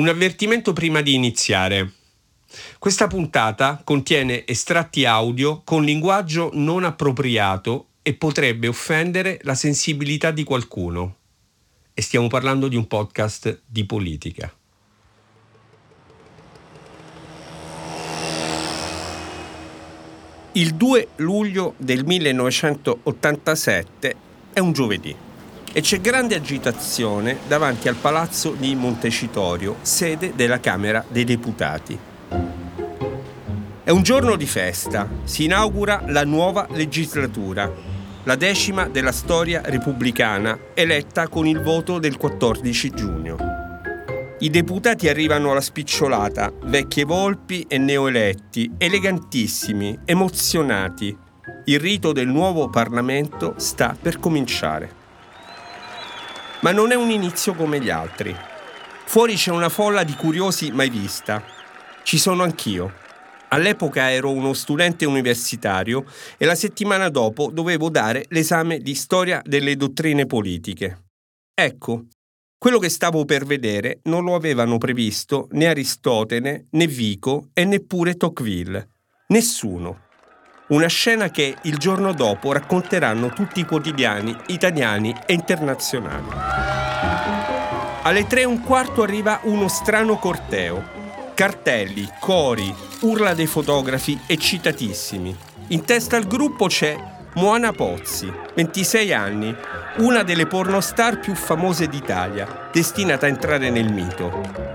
Un avvertimento prima di iniziare. Questa puntata contiene estratti audio con linguaggio non appropriato e potrebbe offendere la sensibilità di qualcuno. E stiamo parlando di un podcast di politica. Il 2 luglio del 1987 è un giovedì e c'è grande agitazione davanti al palazzo di Montecitorio, sede della Camera dei Deputati. È un giorno di festa, si inaugura la nuova legislatura, la decima della storia repubblicana, eletta con il voto del 14 giugno. I deputati arrivano alla spicciolata, vecchie volpi e neoeletti, elegantissimi, emozionati. Il rito del nuovo Parlamento sta per cominciare. Ma non è un inizio come gli altri. Fuori c'è una folla di curiosi mai vista. Ci sono anch'io. All'epoca ero uno studente universitario e la settimana dopo dovevo dare l'esame di storia delle dottrine politiche. Ecco, quello che stavo per vedere non lo avevano previsto né Aristotene, né Vico e neppure Tocqueville. Nessuno. Una scena che il giorno dopo racconteranno tutti i quotidiani italiani e internazionali. Alle tre e un quarto arriva uno strano corteo. Cartelli, cori, urla dei fotografi eccitatissimi. In testa al gruppo c'è Moana Pozzi, 26 anni, una delle pornostar più famose d'Italia, destinata a entrare nel mito.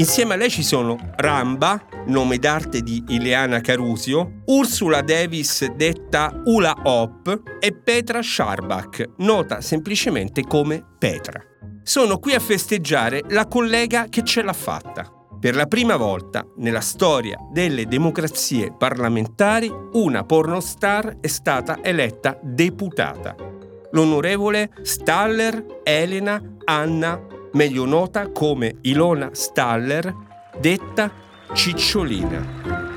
Insieme a lei ci sono Ramba, nome d'arte di Ileana Carusio, Ursula Davis detta Ula Hop e Petra Scharbach, nota semplicemente come Petra. Sono qui a festeggiare la collega che ce l'ha fatta. Per la prima volta nella storia delle democrazie parlamentari una pornostar è stata eletta deputata. L'onorevole Staller Elena Anna meglio nota come Ilona Staller, detta Cicciolina.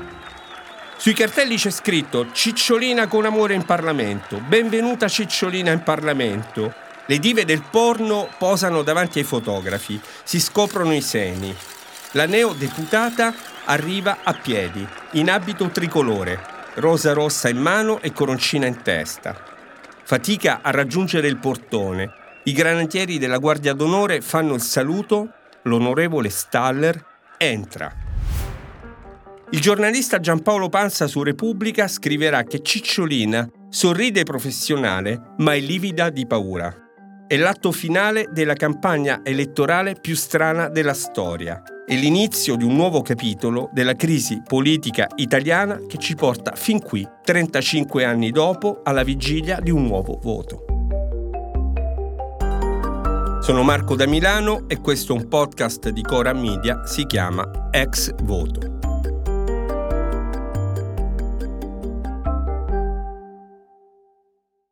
Sui cartelli c'è scritto Cicciolina con amore in Parlamento, benvenuta Cicciolina in Parlamento. Le dive del porno posano davanti ai fotografi, si scoprono i seni. La neodeputata arriva a piedi, in abito tricolore, rosa rossa in mano e coroncina in testa. Fatica a raggiungere il portone, i granatieri della Guardia d'Onore fanno il saluto, l'onorevole Staller entra. Il giornalista Giampaolo Panza su Repubblica scriverà che Cicciolina sorride professionale, ma è livida di paura. È l'atto finale della campagna elettorale più strana della storia e l'inizio di un nuovo capitolo della crisi politica italiana che ci porta fin qui, 35 anni dopo, alla vigilia di un nuovo voto. Sono Marco da Milano e questo è un podcast di Cora Media, si chiama Ex Voto.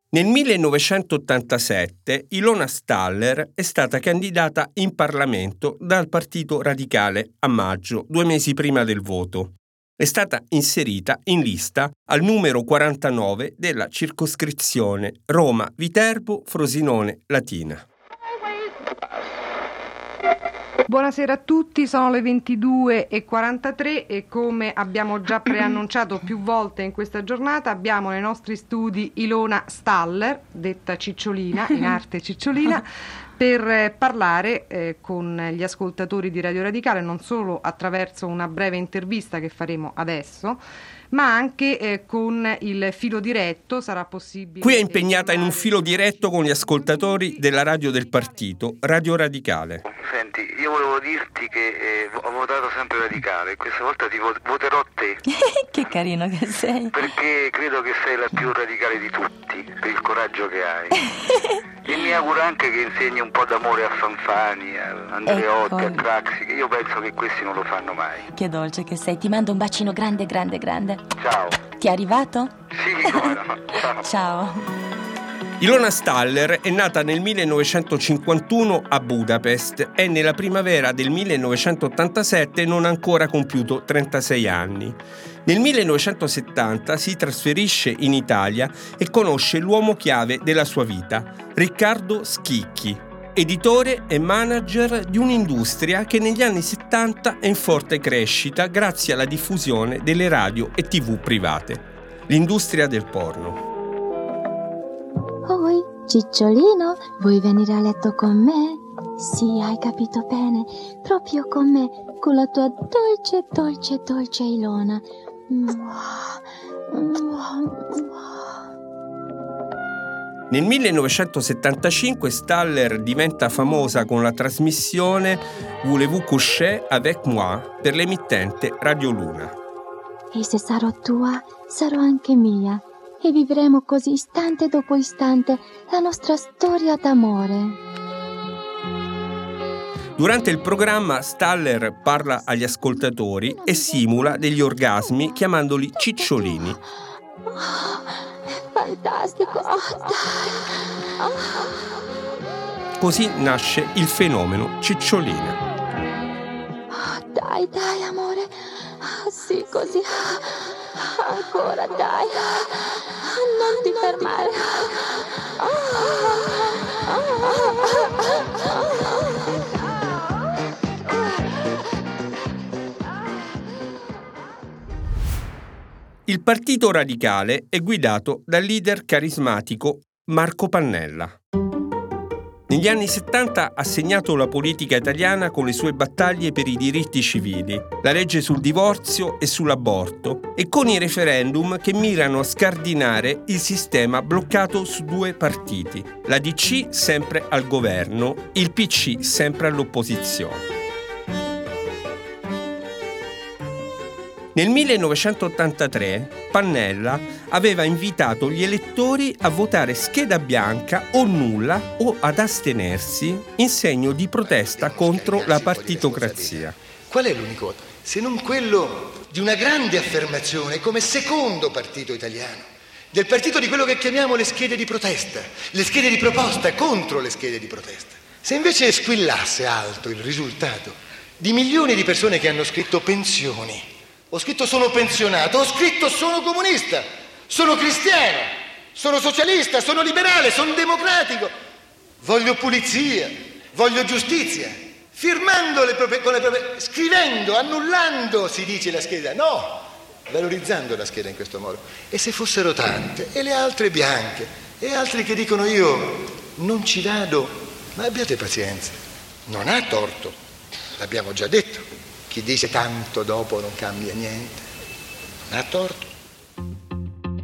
Nel 1987 Ilona Staller è stata candidata in Parlamento dal Partito Radicale a maggio, due mesi prima del voto. È stata inserita in lista al numero 49 della circoscrizione Roma-Viterbo-Frosinone-Latina. Buonasera a tutti, sono le 22.43 e come abbiamo già preannunciato più volte in questa giornata abbiamo nei nostri studi Ilona Staller, detta Cicciolina, in arte Cicciolina, per eh, parlare eh, con gli ascoltatori di Radio Radicale non solo attraverso una breve intervista che faremo adesso, ma anche eh, con il filo diretto sarà possibile. Qui è impegnata in un filo diretto con gli ascoltatori della radio del partito, Radio Radicale. Senti, io volevo dirti che eh, ho votato sempre radicale, questa volta ti voterò te. che carino che sei. Perché credo che sei la più radicale di tutti, per il coraggio che hai. e mi auguro anche che insegni un po' d'amore a Fanfani, a Andreotti, ecco. a Craxi, che io penso che questi non lo fanno mai. Che dolce che sei, ti mando un bacino grande, grande, grande. Ciao. Ti è arrivato? Sì. Ciao. Ciao. Ilona Staller è nata nel 1951 a Budapest e nella primavera del 1987 non ha ancora compiuto 36 anni. Nel 1970 si trasferisce in Italia e conosce l'uomo chiave della sua vita, Riccardo Schicchi. Editore e manager di un'industria che negli anni 70 è in forte crescita grazie alla diffusione delle radio e tv private, l'industria del porno. Oi, Cicciolino, vuoi venire a letto con me? Sì, hai capito bene, proprio con me, con la tua dolce, dolce, dolce Ilona. Nel 1975 Staller diventa famosa con la trasmissione Voulez-vous coucher avec moi per l'emittente Radio Luna. E se sarò tua, sarò anche mia. E vivremo così istante dopo istante la nostra storia d'amore. Durante il programma Staller parla agli ascoltatori e simula degli orgasmi chiamandoli cicciolini. Oh, fantastico! Oh, dai! Oh. Così nasce il fenomeno cicciolina. Oh, dai, dai, amore. sì, così. Ancora, dai. Non ti fermare. Il Partito Radicale è guidato dal leader carismatico Marco Pannella. Negli anni 70 ha segnato la politica italiana con le sue battaglie per i diritti civili, la legge sul divorzio e sull'aborto e con i referendum che mirano a scardinare il sistema bloccato su due partiti, la DC sempre al governo, il PC sempre all'opposizione. Nel 1983 Pannella aveva invitato gli elettori a votare scheda bianca o nulla o ad astenersi in segno di protesta contro la partitocrazia. Qual è l'unico? Se non quello di una grande affermazione come secondo partito italiano, del partito di quello che chiamiamo le schede di protesta, le schede di proposta contro le schede di protesta. Se invece squillasse alto il risultato di milioni di persone che hanno scritto pensioni, ho scritto sono pensionato, ho scritto sono comunista, sono cristiano, sono socialista, sono liberale, sono democratico. Voglio pulizia, voglio giustizia. Firmando le proprie, con le proprie, scrivendo, annullando, si dice la scheda. No, valorizzando la scheda in questo modo. E se fossero tante, e le altre bianche, e altri che dicono io non ci vado, ma abbiate pazienza, non ha torto, l'abbiamo già detto. Chi dice tanto dopo non cambia niente, ha torto.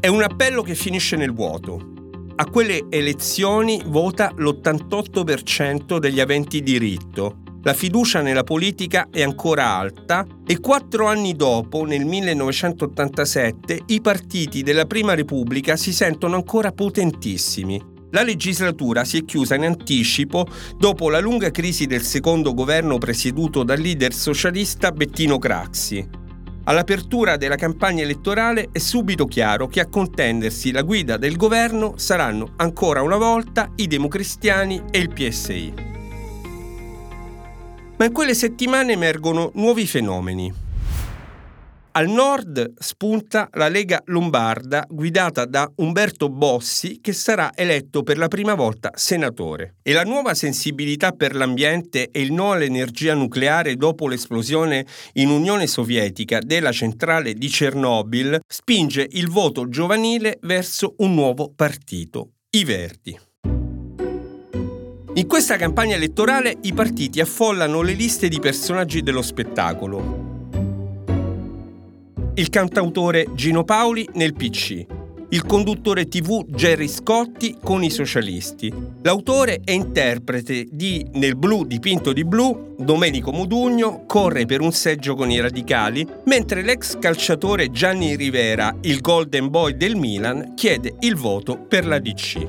È un appello che finisce nel vuoto. A quelle elezioni vota l'88% degli aventi diritto. La fiducia nella politica è ancora alta e quattro anni dopo, nel 1987, i partiti della Prima Repubblica si sentono ancora potentissimi. La legislatura si è chiusa in anticipo dopo la lunga crisi del secondo governo presieduto dal leader socialista Bettino Craxi. All'apertura della campagna elettorale è subito chiaro che a contendersi la guida del governo saranno ancora una volta i democristiani e il PSI. Ma in quelle settimane emergono nuovi fenomeni. Al nord spunta la Lega Lombarda guidata da Umberto Bossi che sarà eletto per la prima volta senatore. E la nuova sensibilità per l'ambiente e il no all'energia nucleare dopo l'esplosione in Unione Sovietica della centrale di Chernobyl spinge il voto giovanile verso un nuovo partito, i Verdi. In questa campagna elettorale i partiti affollano le liste di personaggi dello spettacolo, il cantautore Gino Paoli nel PC, il conduttore tv Jerry Scotti con i socialisti, l'autore e interprete di Nel blu dipinto di blu, Domenico Modugno, corre per un seggio con i radicali, mentre l'ex calciatore Gianni Rivera, il golden boy del Milan, chiede il voto per la DC.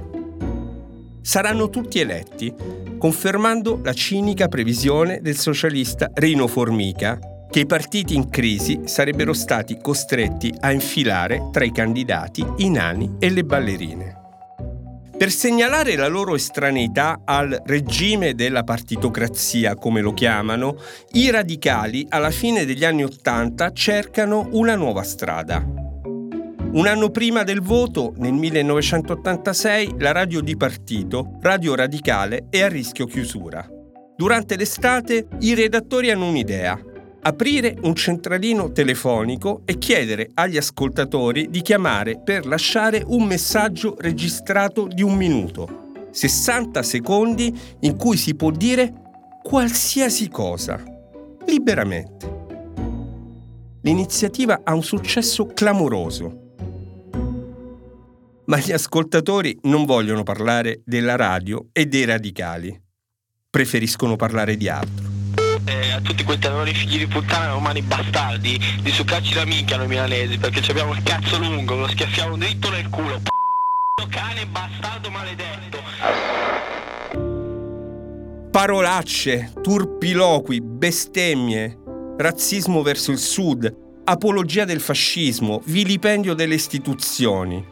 Saranno tutti eletti, confermando la cinica previsione del socialista Rino Formica, che i partiti in crisi sarebbero stati costretti a infilare tra i candidati i nani e le ballerine. Per segnalare la loro estraneità al regime della partitocrazia, come lo chiamano, i radicali alla fine degli anni Ottanta cercano una nuova strada. Un anno prima del voto, nel 1986, la radio di partito, Radio Radicale, è a rischio chiusura. Durante l'estate i redattori hanno un'idea. Aprire un centralino telefonico e chiedere agli ascoltatori di chiamare per lasciare un messaggio registrato di un minuto. 60 secondi in cui si può dire qualsiasi cosa, liberamente. L'iniziativa ha un successo clamoroso ma gli ascoltatori non vogliono parlare della radio e dei radicali. Preferiscono parlare di altro. Eh, a tutti questi errori figli di puttana umani bastardi di succarci la minchia noi milanesi perché abbiamo il cazzo lungo, lo schiaffiamo dritto nel culo. P***o cane bastardo maledetto. Parolacce, turpiloqui, bestemmie, razzismo verso il sud, apologia del fascismo, vilipendio delle istituzioni.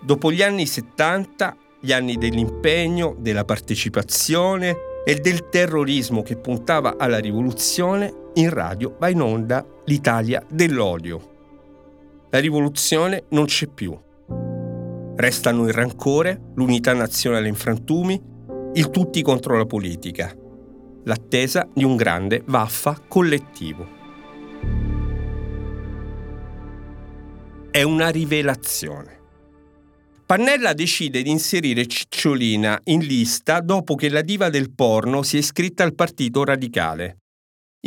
Dopo gli anni 70, gli anni dell'impegno, della partecipazione e del terrorismo che puntava alla rivoluzione, in radio va in onda l'Italia dell'odio. La rivoluzione non c'è più. Restano il rancore, l'unità nazionale in frantumi, il tutti contro la politica, l'attesa di un grande vaffa collettivo. È una rivelazione. Pannella decide di inserire Cicciolina in lista dopo che la diva del porno si è iscritta al partito radicale.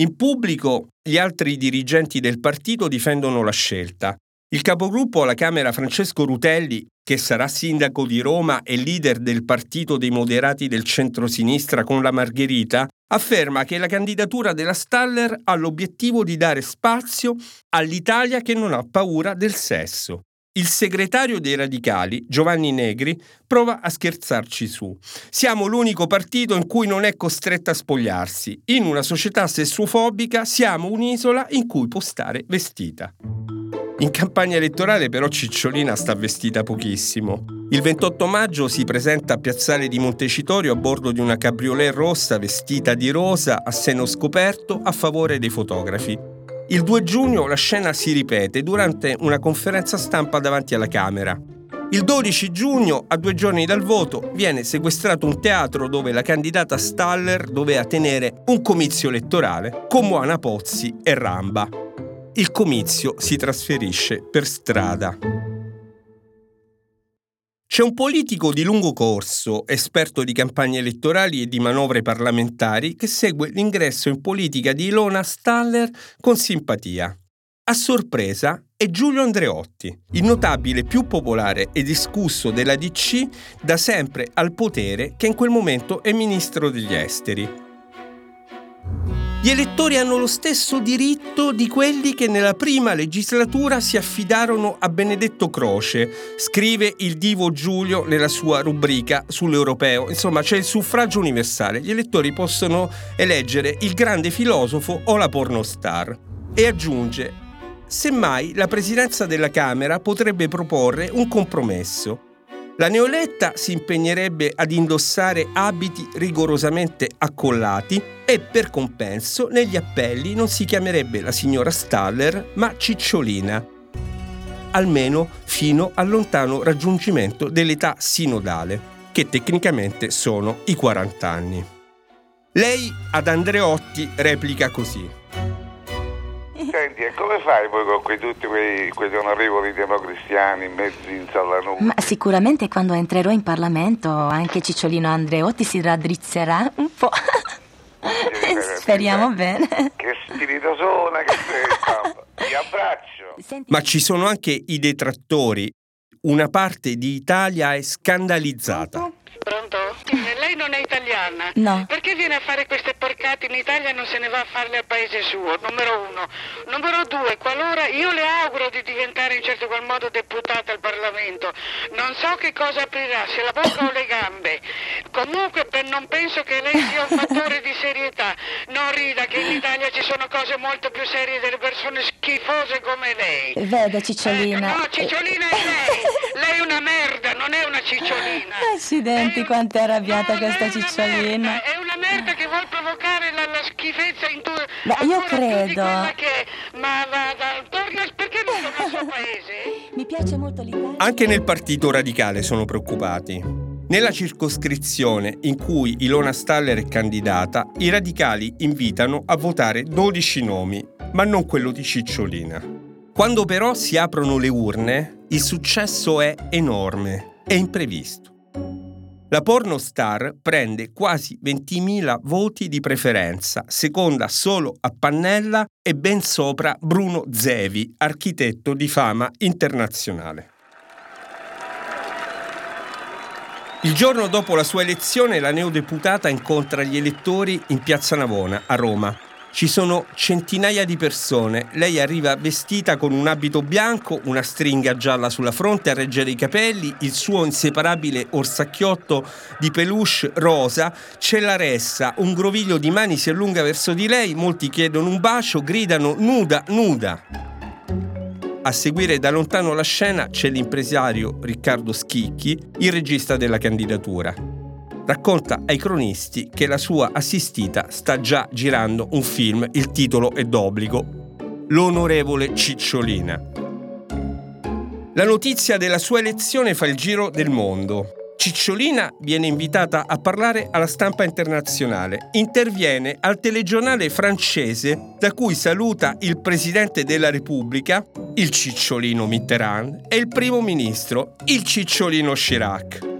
In pubblico gli altri dirigenti del partito difendono la scelta. Il capogruppo alla Camera Francesco Rutelli, che sarà sindaco di Roma e leader del partito dei moderati del centro-sinistra con la Margherita, afferma che la candidatura della Staller ha l'obiettivo di dare spazio all'Italia che non ha paura del sesso. Il segretario dei radicali, Giovanni Negri, prova a scherzarci su. Siamo l'unico partito in cui non è costretta a spogliarsi. In una società sessuofobica siamo un'isola in cui può stare vestita. In campagna elettorale però Cicciolina sta vestita pochissimo. Il 28 maggio si presenta a Piazzale di Montecitorio a bordo di una cabriolet rossa vestita di rosa a seno scoperto a favore dei fotografi. Il 2 giugno la scena si ripete durante una conferenza stampa davanti alla Camera. Il 12 giugno, a due giorni dal voto, viene sequestrato un teatro dove la candidata Staller doveva tenere un comizio elettorale con Moana Pozzi e Ramba. Il comizio si trasferisce per strada. C'è un politico di lungo corso, esperto di campagne elettorali e di manovre parlamentari, che segue l'ingresso in politica di Ilona Staller con simpatia. A sorpresa è Giulio Andreotti, il notabile più popolare e discusso della DC da sempre al potere che in quel momento è ministro degli esteri. Gli elettori hanno lo stesso diritto di quelli che nella prima legislatura si affidarono a Benedetto Croce, scrive il divo Giulio nella sua rubrica sull'europeo. Insomma, c'è il suffragio universale. Gli elettori possono eleggere il grande filosofo o la pornostar. E aggiunge, semmai la presidenza della Camera potrebbe proporre un compromesso la neoletta si impegnerebbe ad indossare abiti rigorosamente accollati e per compenso negli appelli non si chiamerebbe la signora Staller ma Cicciolina, almeno fino al lontano raggiungimento dell'età sinodale, che tecnicamente sono i 40 anni. Lei ad Andreotti replica così. Senti, e come fai poi con quei, tutti quei, quegli onorevoli democristiani mezzi in salanuti? Ma sicuramente quando entrerò in Parlamento anche Cicciolino Andreotti si raddrizzerà un po'. Speriamo bene. Che spiritosona che sei, Ti abbraccio. Senti... Ma ci sono anche i detrattori. Una parte di Italia è scandalizzata. Pronto? Lei non è italiana? No. Perché viene a fare queste porcate in Italia e non se ne va a farle al paese suo? Numero uno. Numero due, qualora io le auguro di diventare in certo qual modo deputata al Parlamento, non so che cosa aprirà, se la bocca o le gambe. Comunque per, non penso che lei sia un fattore di serietà. Non rida che in Italia ci sono cose molto più serie delle persone schifose come lei. Veda Cicciolina. Eh, no, Cicciolina è lei. Lei è una merda, non è una cicciolina. Accidenti, quanto è arrabbiata no, questa cicciolina. È una merda che vuol provocare la, la schifezza in tu. Ma io credo. Che... Ma la, torna, perché non torna a suo paese? Mi piace molto l'Italia. Anche nel Partito Radicale sono preoccupati. Nella circoscrizione in cui Ilona Staller è candidata, i radicali invitano a votare 12 nomi, ma non quello di Cicciolina. Quando però si aprono le urne, il successo è enorme e imprevisto. La pornostar prende quasi 20.000 voti di preferenza, seconda solo a Pannella e ben sopra Bruno Zevi, architetto di fama internazionale. Il giorno dopo la sua elezione la neodeputata incontra gli elettori in Piazza Navona, a Roma. Ci sono centinaia di persone. Lei arriva vestita con un abito bianco, una stringa gialla sulla fronte a reggere i capelli, il suo inseparabile orsacchiotto di peluche rosa. C'è la ressa, un groviglio di mani si allunga verso di lei, molti chiedono un bacio, gridano nuda, nuda. A seguire da lontano la scena c'è l'impresario Riccardo Schicchi, il regista della candidatura. Racconta ai cronisti che la sua assistita sta già girando un film, il titolo è d'obbligo, L'onorevole Cicciolina. La notizia della sua elezione fa il giro del mondo. Cicciolina viene invitata a parlare alla stampa internazionale. Interviene al telegiornale francese da cui saluta il Presidente della Repubblica, il Cicciolino Mitterrand, e il Primo Ministro, il Cicciolino Chirac.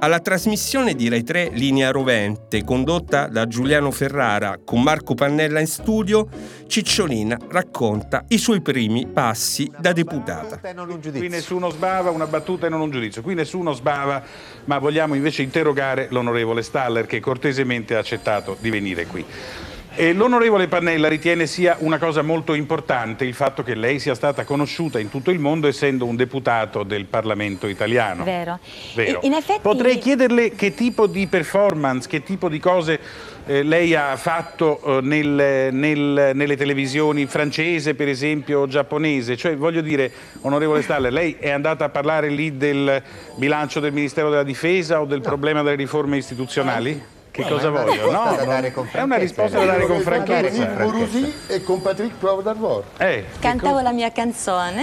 Alla trasmissione di Rai 3 Linea Rovente, condotta da Giuliano Ferrara con Marco Pannella in studio, Cicciolina racconta i suoi primi passi da deputata. Qui nessuno sbava, una battuta e non un giudizio. Qui nessuno sbava, ma vogliamo invece interrogare l'onorevole Staller che cortesemente ha accettato di venire qui. L'onorevole Pannella ritiene sia una cosa molto importante il fatto che lei sia stata conosciuta in tutto il mondo essendo un deputato del Parlamento italiano. Vero. Vero. Effetti... Potrei chiederle che tipo di performance, che tipo di cose eh, lei ha fatto eh, nel, nel, nelle televisioni francese, per esempio, o giapponese. Cioè, voglio dire, onorevole Staller, lei è andata a parlare lì del bilancio del Ministero della Difesa o del no. problema delle riforme istituzionali? Che no, cosa voglio? No, è una risposta da dare con franchezza. Con Burusi e con Patrick Poivre d'Arvor. Eh, Cantavo la mia canzone.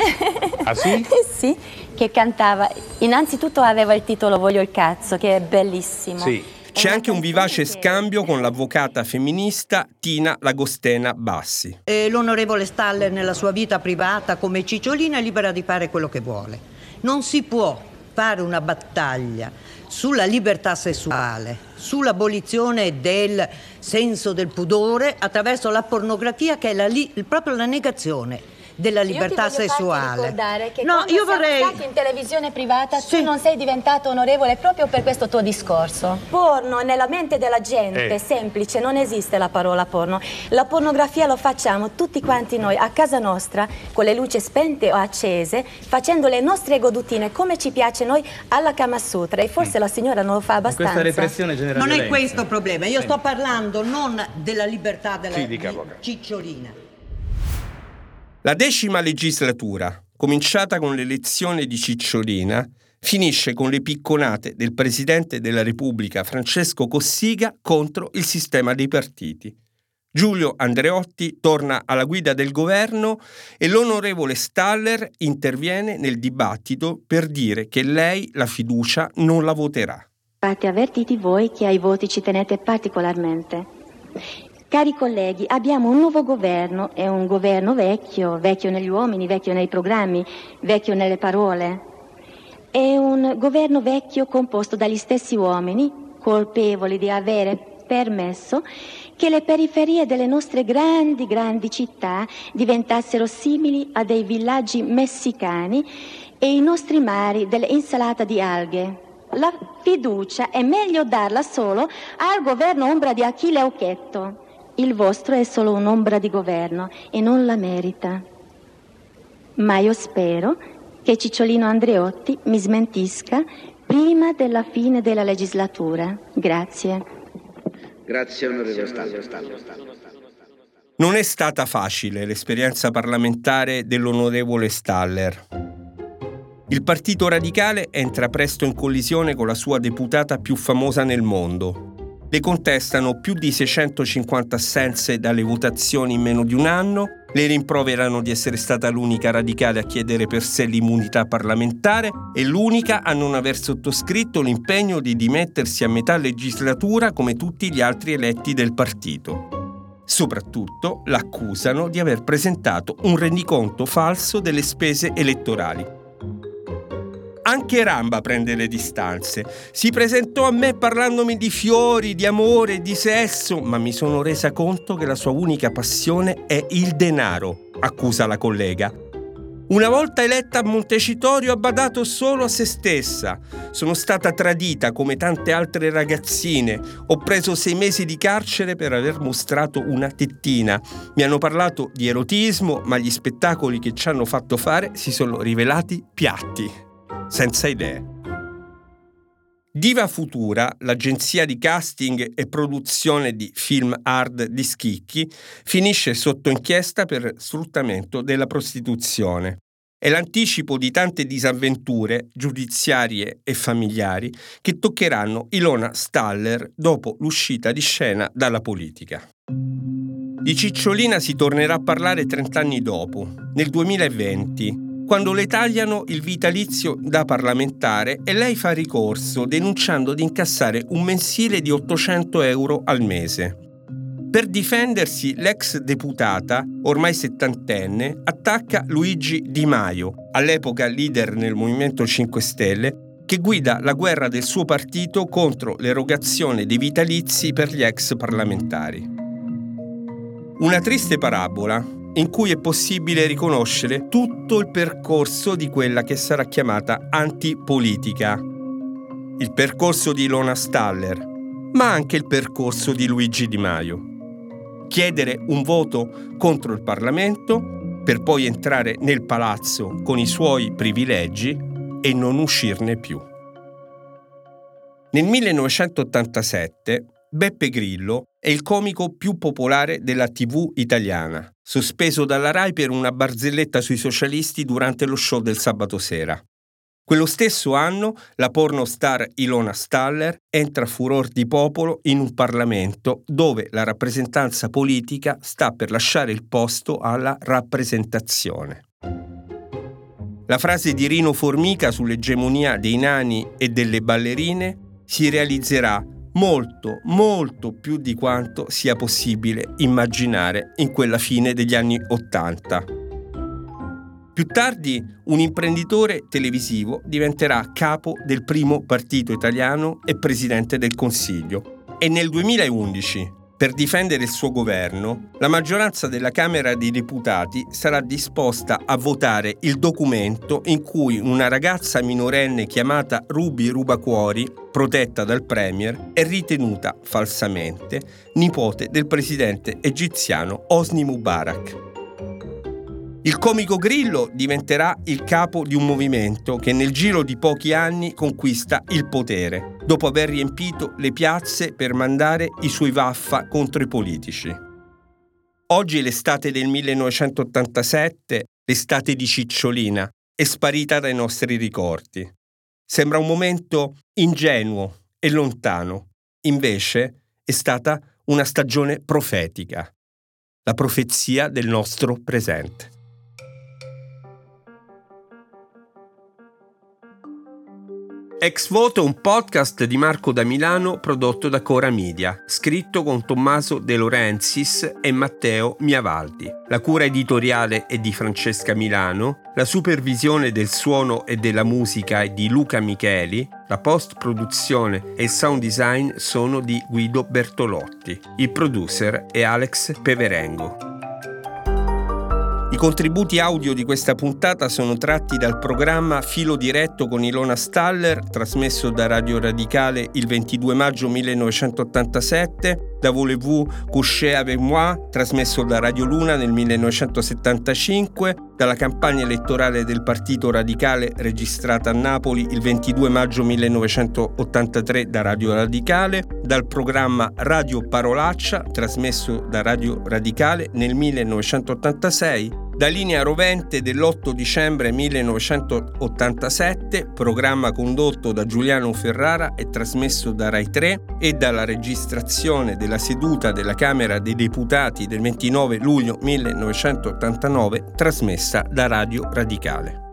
Ah sì? sì, che cantava. Innanzitutto aveva il titolo Voglio il cazzo, che è bellissimo. Sì. C'è anche un vivace scambio con l'avvocata femminista Tina Lagostena Bassi. E l'onorevole Staller nella sua vita privata come Cicciolina è libera di fare quello che vuole. Non si può fare una battaglia sulla libertà sessuale, sull'abolizione del senso del pudore attraverso la pornografia che è la, proprio la negazione della libertà sessuale. ricordare che no, io vorrei... stati in televisione privata Sì. tu non sei diventato onorevole proprio per questo tuo discorso. Porno nella mente della gente, Eh. semplice, non esiste la parola porno. La pornografia lo facciamo tutti quanti noi a casa nostra, con le luci spente o accese, facendo le nostre godutine come ci piace noi alla Kama Sutra e forse la signora non lo fa abbastanza. genera Non è questo il problema, io sto parlando non della libertà della Sì, dica, di avvocato. Cicciolina. La decima legislatura, cominciata con l'elezione di Cicciolina, finisce con le picconate del Presidente della Repubblica Francesco Cossiga contro il sistema dei partiti. Giulio Andreotti torna alla guida del governo e l'onorevole Staller interviene nel dibattito per dire che lei la fiducia non la voterà. Fate avvertiti voi che ai voti ci tenete particolarmente. Cari colleghi, abbiamo un nuovo governo, è un governo vecchio, vecchio negli uomini, vecchio nei programmi, vecchio nelle parole. È un governo vecchio composto dagli stessi uomini, colpevoli di avere permesso che le periferie delle nostre grandi, grandi città diventassero simili a dei villaggi messicani e i nostri mari delle insalate di alghe. La fiducia è meglio darla solo al governo ombra di Achille Occhetto. Il vostro è solo un'ombra di governo e non la merita. Ma io spero che Cicciolino Andreotti mi smentisca prima della fine della legislatura. Grazie. Grazie onorevole Staglio. Non è stata facile l'esperienza parlamentare dell'onorevole Staller. Il Partito Radicale entra presto in collisione con la sua deputata più famosa nel mondo. Le contestano più di 650 assenze dalle votazioni in meno di un anno, le rimproverano di essere stata l'unica radicale a chiedere per sé l'immunità parlamentare e l'unica a non aver sottoscritto l'impegno di dimettersi a metà legislatura come tutti gli altri eletti del partito. Soprattutto l'accusano di aver presentato un rendiconto falso delle spese elettorali, anche Ramba prende le distanze. Si presentò a me parlandomi di fiori, di amore, di sesso, ma mi sono resa conto che la sua unica passione è il denaro, accusa la collega. Una volta eletta a Montecitorio ha badato solo a se stessa. Sono stata tradita come tante altre ragazzine. Ho preso sei mesi di carcere per aver mostrato una tettina. Mi hanno parlato di erotismo, ma gli spettacoli che ci hanno fatto fare si sono rivelati piatti senza idee. Diva Futura, l'agenzia di casting e produzione di film hard di Schicchi, finisce sotto inchiesta per sfruttamento della prostituzione. È l'anticipo di tante disavventure giudiziarie e familiari che toccheranno Ilona Staller dopo l'uscita di scena dalla politica. Di Cicciolina si tornerà a parlare 30 anni dopo, nel 2020, quando le tagliano il vitalizio da parlamentare e lei fa ricorso denunciando di incassare un mensile di 800 euro al mese. Per difendersi, l'ex deputata, ormai settantenne, attacca Luigi Di Maio, all'epoca leader nel Movimento 5 Stelle, che guida la guerra del suo partito contro l'erogazione dei vitalizi per gli ex parlamentari. Una triste parabola in cui è possibile riconoscere tutto il percorso di quella che sarà chiamata antipolitica. Il percorso di Ilona Staller, ma anche il percorso di Luigi Di Maio. Chiedere un voto contro il Parlamento per poi entrare nel palazzo con i suoi privilegi e non uscirne più. Nel 1987 Beppe Grillo è il comico più popolare della TV italiana, sospeso dalla RAI per una barzelletta sui socialisti durante lo show del sabato sera. Quello stesso anno la pornostar Ilona Staller entra a furor di popolo in un Parlamento dove la rappresentanza politica sta per lasciare il posto alla rappresentazione. La frase di Rino Formica sull'egemonia dei nani e delle ballerine si realizzerà molto, molto più di quanto sia possibile immaginare in quella fine degli anni Ottanta. Più tardi un imprenditore televisivo diventerà capo del primo partito italiano e presidente del Consiglio e nel 2011 per difendere il suo governo, la maggioranza della Camera dei Deputati sarà disposta a votare il documento in cui una ragazza minorenne chiamata Ruby Rubacuori, protetta dal Premier, è ritenuta falsamente nipote del presidente egiziano Osni Mubarak. Il comico Grillo diventerà il capo di un movimento che nel giro di pochi anni conquista il potere, dopo aver riempito le piazze per mandare i suoi vaffa contro i politici. Oggi l'estate del 1987, l'estate di Cicciolina, è sparita dai nostri ricordi. Sembra un momento ingenuo e lontano, invece è stata una stagione profetica, la profezia del nostro presente. Ex Voto è un podcast di Marco da Milano prodotto da Cora Media, scritto con Tommaso De Laurenzis e Matteo Miavaldi. La cura editoriale è di Francesca Milano, la supervisione del suono e della musica è di Luca Micheli, la post-produzione e il sound design sono di Guido Bertolotti. Il producer è Alex Peverengo. I contributi audio di questa puntata sono tratti dal programma Filo diretto con Ilona Staller, trasmesso da Radio Radicale il 22 maggio 1987, da Voulez-vous coucher avec moi, trasmesso da Radio Luna nel 1975, dalla campagna elettorale del Partito Radicale registrata a Napoli il 22 maggio 1983 da Radio Radicale, dal programma Radio Parolaccia, trasmesso da Radio Radicale nel 1986, Da linea rovente dell'8 dicembre 1987, programma condotto da Giuliano Ferrara e trasmesso da Rai 3 e dalla registrazione della seduta della Camera dei Deputati del 29 luglio 1989, trasmessa da Radio Radicale.